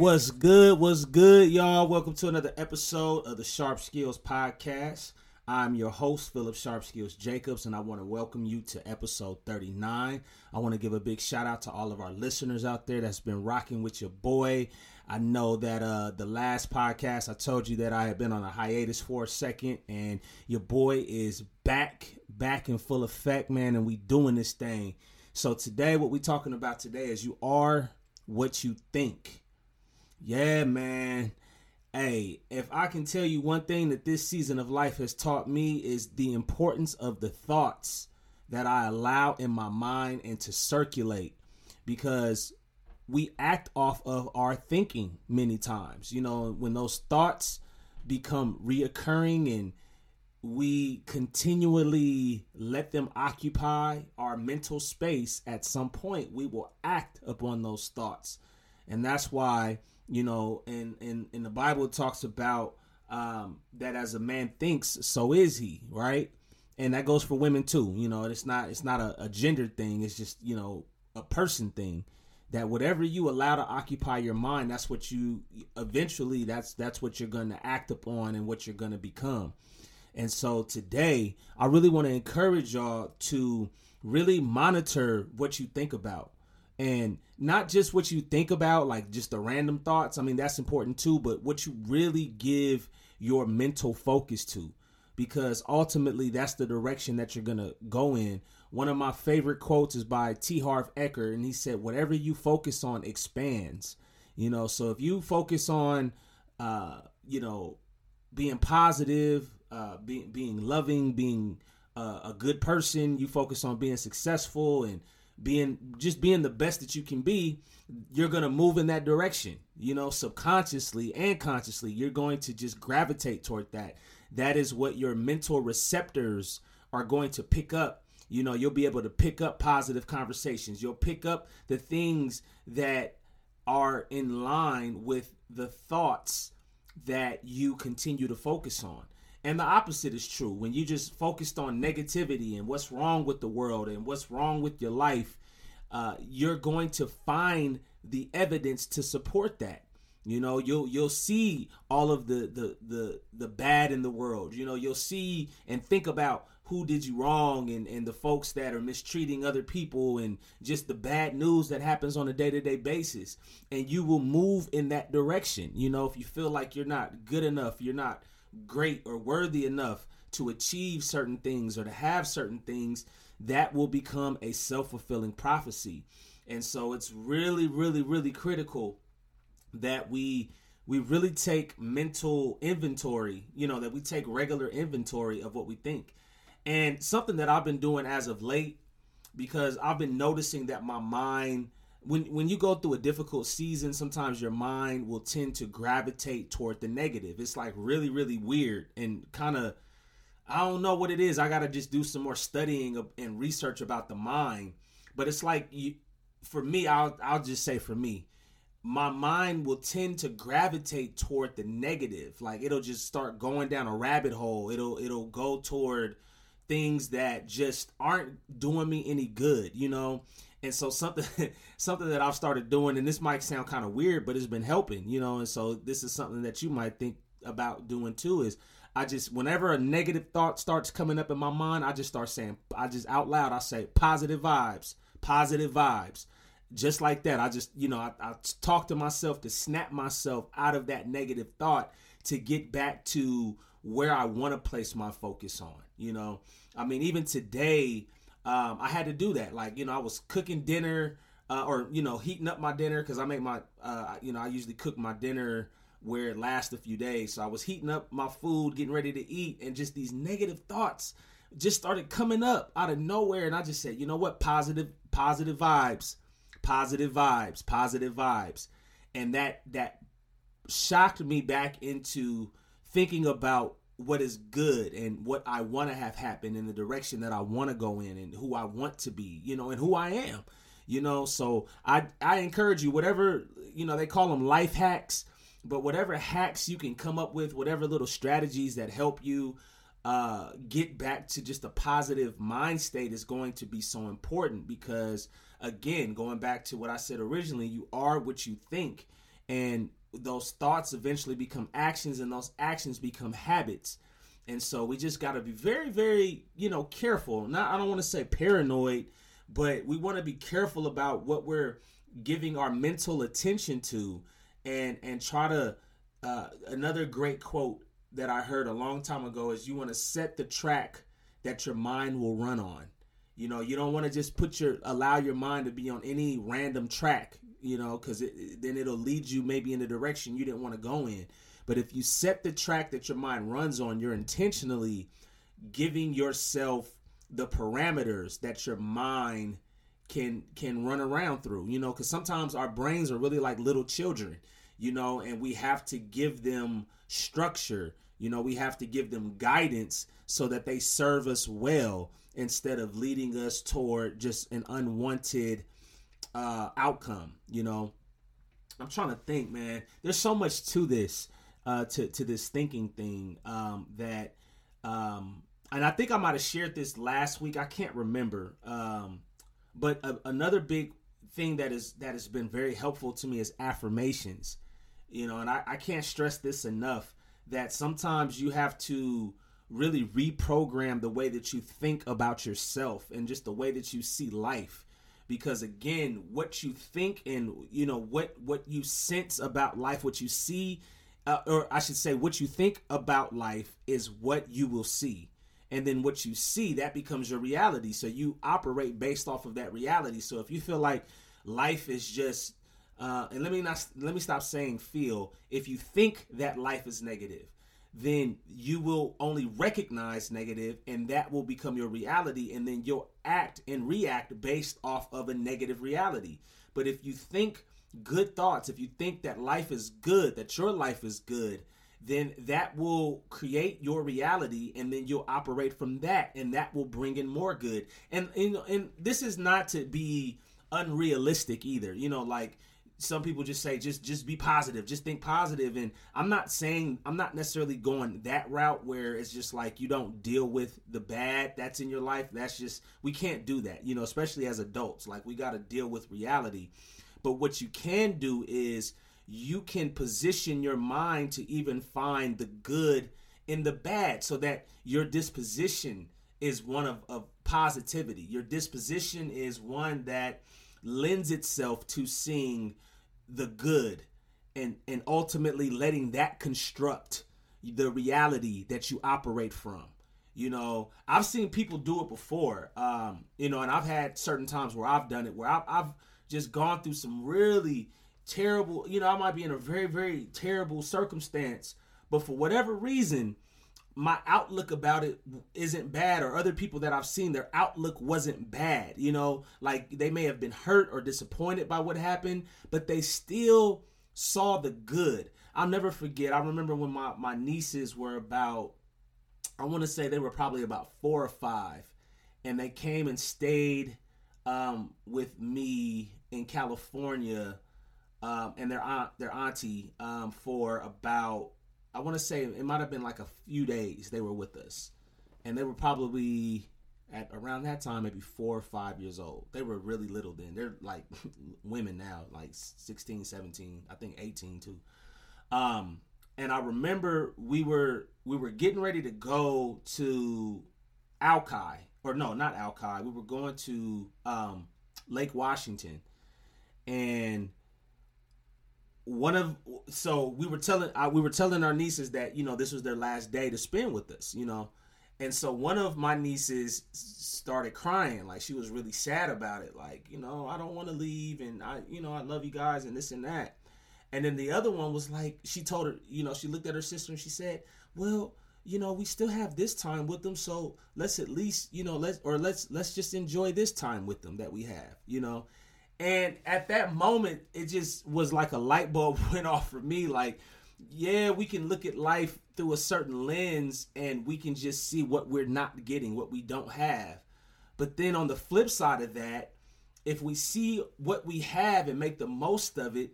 What's good? What's good, y'all? Welcome to another episode of the Sharp Skills Podcast. I'm your host, Philip Sharp Skills Jacobs, and I want to welcome you to episode 39. I want to give a big shout out to all of our listeners out there that's been rocking with your boy. I know that uh, the last podcast I told you that I had been on a hiatus for a second, and your boy is back, back in full effect, man, and we doing this thing. So today, what we're talking about today is you are what you think. Yeah, man. Hey, if I can tell you one thing that this season of life has taught me is the importance of the thoughts that I allow in my mind and to circulate because we act off of our thinking many times. You know, when those thoughts become reoccurring and we continually let them occupy our mental space, at some point we will act upon those thoughts. And that's why, you know, in, in, in the Bible it talks about um, that as a man thinks, so is he, right? And that goes for women too. You know, it's not it's not a, a gender thing, it's just, you know, a person thing. That whatever you allow to occupy your mind, that's what you eventually that's that's what you're gonna act upon and what you're gonna become. And so today, I really want to encourage y'all to really monitor what you think about. And not just what you think about, like just the random thoughts. I mean, that's important too, but what you really give your mental focus to. Because ultimately, that's the direction that you're going to go in. One of my favorite quotes is by T. Harv Ecker, and he said, Whatever you focus on expands. You know, so if you focus on, uh, you know, being positive, uh, being being loving, being uh, a good person. You focus on being successful and being just being the best that you can be. You're gonna move in that direction. You know, subconsciously and consciously, you're going to just gravitate toward that. That is what your mental receptors are going to pick up. You know, you'll be able to pick up positive conversations. You'll pick up the things that are in line with the thoughts that you continue to focus on. And the opposite is true. When you just focused on negativity and what's wrong with the world and what's wrong with your life, uh, you're going to find the evidence to support that. You know, you'll you'll see all of the the the the bad in the world. You know, you'll see and think about who did you wrong and and the folks that are mistreating other people and just the bad news that happens on a day-to-day basis and you will move in that direction. You know, if you feel like you're not good enough, you're not great or worthy enough to achieve certain things or to have certain things, that will become a self fulfilling prophecy. And so it's really, really, really critical that we we really take mental inventory, you know, that we take regular inventory of what we think. And something that I've been doing as of late, because I've been noticing that my mind when when you go through a difficult season, sometimes your mind will tend to gravitate toward the negative. It's like really, really weird and kind of I don't know what it is. I got to just do some more studying and research about the mind. But it's like you for me, I'll I'll just say for me, my mind will tend to gravitate toward the negative. Like it'll just start going down a rabbit hole. It'll it'll go toward things that just aren't doing me any good, you know? And so something something that I've started doing and this might sound kind of weird, but it's been helping, you know? And so this is something that you might think about doing too is I just whenever a negative thought starts coming up in my mind, I just start saying I just out loud I say positive vibes, positive vibes. Just like that, I just you know I, I talk to myself to snap myself out of that negative thought to get back to where I want to place my focus on. You know, I mean, even today, um, I had to do that. Like you know, I was cooking dinner. Uh, or you know heating up my dinner because I make my uh, you know I usually cook my dinner where it lasts a few days. So I was heating up my food, getting ready to eat, and just these negative thoughts just started coming up out of nowhere. And I just said, you know what? Positive, positive vibes, positive vibes, positive vibes. And that that shocked me back into thinking about what is good and what I want to have happen in the direction that I want to go in and who I want to be, you know, and who I am. You know, so I I encourage you whatever, you know, they call them life hacks but whatever hacks you can come up with, whatever little strategies that help you uh, get back to just a positive mind state is going to be so important because again going back to what i said originally you are what you think and those thoughts eventually become actions and those actions become habits. And so we just got to be very very you know careful. Not i don't want to say paranoid but we want to be careful about what we're giving our mental attention to and and try to uh, another great quote that I heard a long time ago is you want to set the track that your mind will run on. You know, you don't want to just put your allow your mind to be on any random track, you know, because it, then it'll lead you maybe in a direction you didn't want to go in. But if you set the track that your mind runs on, you're intentionally giving yourself the parameters that your mind can can run around through. You know, because sometimes our brains are really like little children, you know, and we have to give them structure you know, we have to give them guidance so that they serve us well instead of leading us toward just an unwanted uh, outcome. You know, I'm trying to think, man. There's so much to this, uh, to to this thinking thing um, that, um, and I think I might have shared this last week. I can't remember, um, but a, another big thing that is that has been very helpful to me is affirmations. You know, and I, I can't stress this enough that sometimes you have to really reprogram the way that you think about yourself and just the way that you see life because again what you think and you know what what you sense about life what you see uh, or I should say what you think about life is what you will see. And then what you see that becomes your reality. So you operate based off of that reality. So if you feel like life is just uh, and let me not let me stop saying feel. If you think that life is negative, then you will only recognize negative, and that will become your reality, and then you'll act and react based off of a negative reality. But if you think good thoughts, if you think that life is good, that your life is good, then that will create your reality and then you'll operate from that and that will bring in more good and and, and this is not to be unrealistic either you know like some people just say just just be positive just think positive. And i'm not saying i'm not necessarily going that route where it's just like you don't deal with the bad that's in your life. That's just we can't do that you know especially as adults. Like we got to deal with reality. But what you can do is you can position your mind to even find the good in the bad so that your disposition is one of, of positivity. Your disposition is one that lends itself to seeing the good and and ultimately letting that construct the reality that you operate from. You know i've seen people do it before um you know and i've had certain times where i've done it where I've, I've just gone through some really terrible you know i might be in a very very terrible circumstance but for whatever reason my outlook about it isn't bad or other people that I've seen their outlook wasn't bad you know? Like they may have been hurt or disappointed by what happened but they still saw the good. I'll never forget I remember when my my nieces were about I want to say they were probably about 4 or 5 and they came and stayed um, with me in California um, and their aunt their auntie um, for about I want to say it might have been like a few days they were with us, and they were probably at around that time maybe four or five years old. They were really little then. They're like women now, like 16, 17, I think 18 too. Um, and I remember we were we were getting ready to go to Alki, or no, not Alki. We were going to um, Lake Washington, and one of so we were telling uh, we were telling our nieces that you know this was their last day to spend with us you know? And so one of my nieces started crying like she was really sad about it like you know i don't want to leave and i you know i love you guys and this and that. And then the other one was like she told her you know she looked at her sister and she said well you know we still have this time with them so let's at least you know let's or let's let's just enjoy this time with them that we have you know and at that moment, it just was like a light bulb went off for me. Like, yeah, we can look at life through a certain lens and we can just see what we're not getting, what we don't have. But then on the flip side of that, if we see what we have and make the most of it,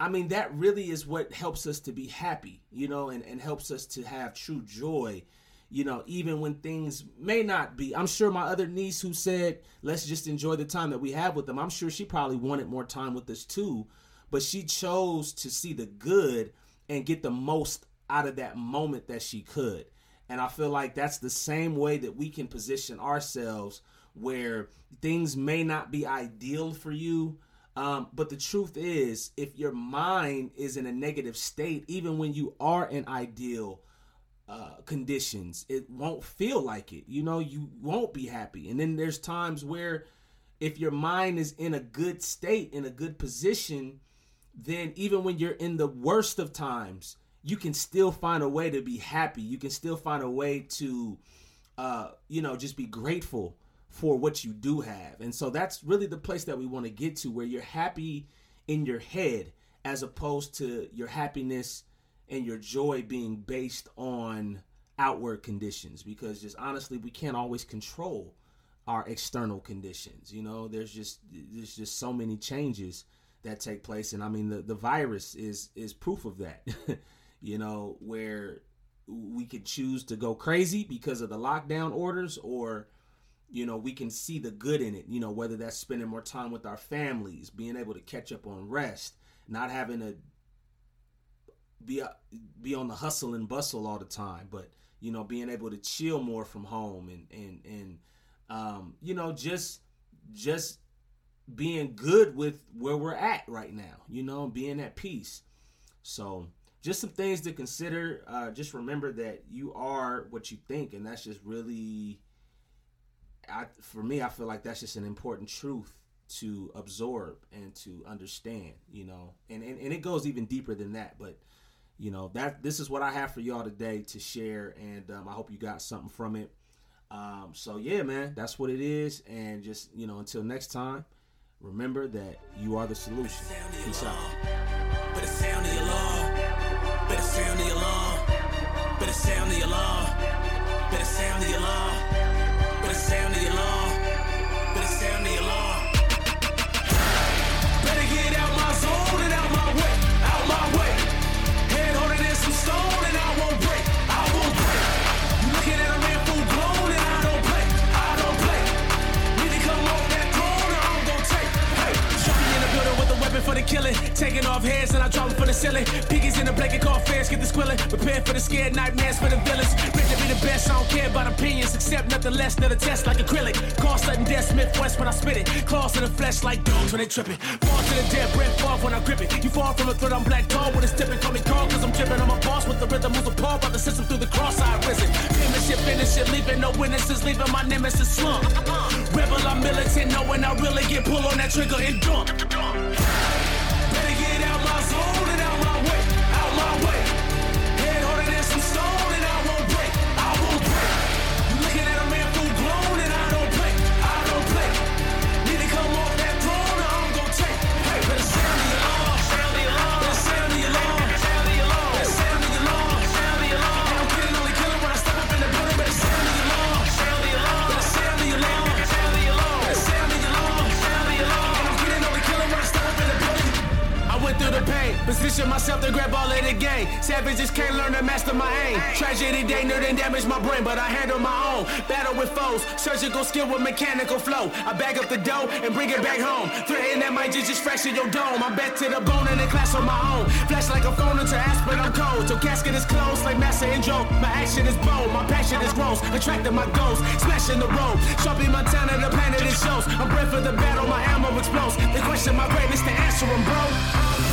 I mean, that really is what helps us to be happy, you know, and, and helps us to have true joy you know, even when things may not be. I'm sure my other niece who said, let's just enjoy the time that we have with them, I'm sure she probably wanted more time with us too. But she chose to see the good and get the most out of that moment that she could. And I feel like that's the same way that we can position ourselves where things may not be ideal for you. Um, but the truth is, if your mind is in a negative state, even when you are in ideal uh, conditions, it won't feel like it. You know, you won't be happy. And then there's times where if your mind is in a good state, in a good position, then even when you're in the worst of times, you can still find a way to be happy. You can still find a way to, uh, you know, just be grateful for what you do have. And so that's really the place that we want to get to where you're happy in your head as opposed to your happiness and your joy being based on outward conditions. Because just honestly we can't always control our external conditions you know? There's just there's just so many changes that take place. And i mean the, the virus is is proof of that you know? Where we could choose to go crazy because of the lockdown orders or you know we can see the good in it you know? Whether that's spending more time with our families being able to catch up on rest not having to be be on the hustle and bustle all the time but you know being able to chill more from home and and and um, you know just just being good with where we're at right now you know being at peace so just some things to consider uh, just remember that you are what you think and that's just really I, for me, I feel like that's just an important truth to absorb and to understand, you know, and, and, and it goes even deeper than that. But, you know, that this is what I have for y'all today to share. And um, I hope you got something from it. Um, so, yeah, man, that's what it is. And just, you know, until next time, remember that you are the solution. Peace out. Better sound the alarm. Better sound the alarm. Better sound the alarm. Better sound the alarm. Better sound the. Off heads and I drop them for the ceiling. Piggies in the blanket, call fans, get the squilling. Prepare for the scared nightmares for the villains. Ready to be the best, I don't care about opinions. Accept nothing less than a test like acrylic. Call sudden death, Smith West when I spit it. Claws in the flesh like dogs when they tripping. Fall to the dead, breath fall when I grip it. You fall from a threat, I'm black tall with a tipping. Call me call cause I'm tripping. I'm a boss with the rhythm, moves apart by the system through the cross I risen. Penmanship, finish it, leaving no witnesses, leaving my nemesis slump. Rebel, I'm militant, knowing I really get pull on that trigger and dump. My way, out damaged my brain, but I handle my own. Battle with foes, surgical skill with mechanical flow. I bag up the dough and bring it back home. Threatening that might just, fracture your dome. I'm back to the bone in class on my own. Flash like a phone into aspirin, I'm cold. Till casket is closed like Master and Joe. My action is bold, my passion is gross. Attracting my ghost, smashing the road. Sharpie Montana, the planet it shows. I'm bred for the battle, my ammo explodes. They question my greatness, the answer bro.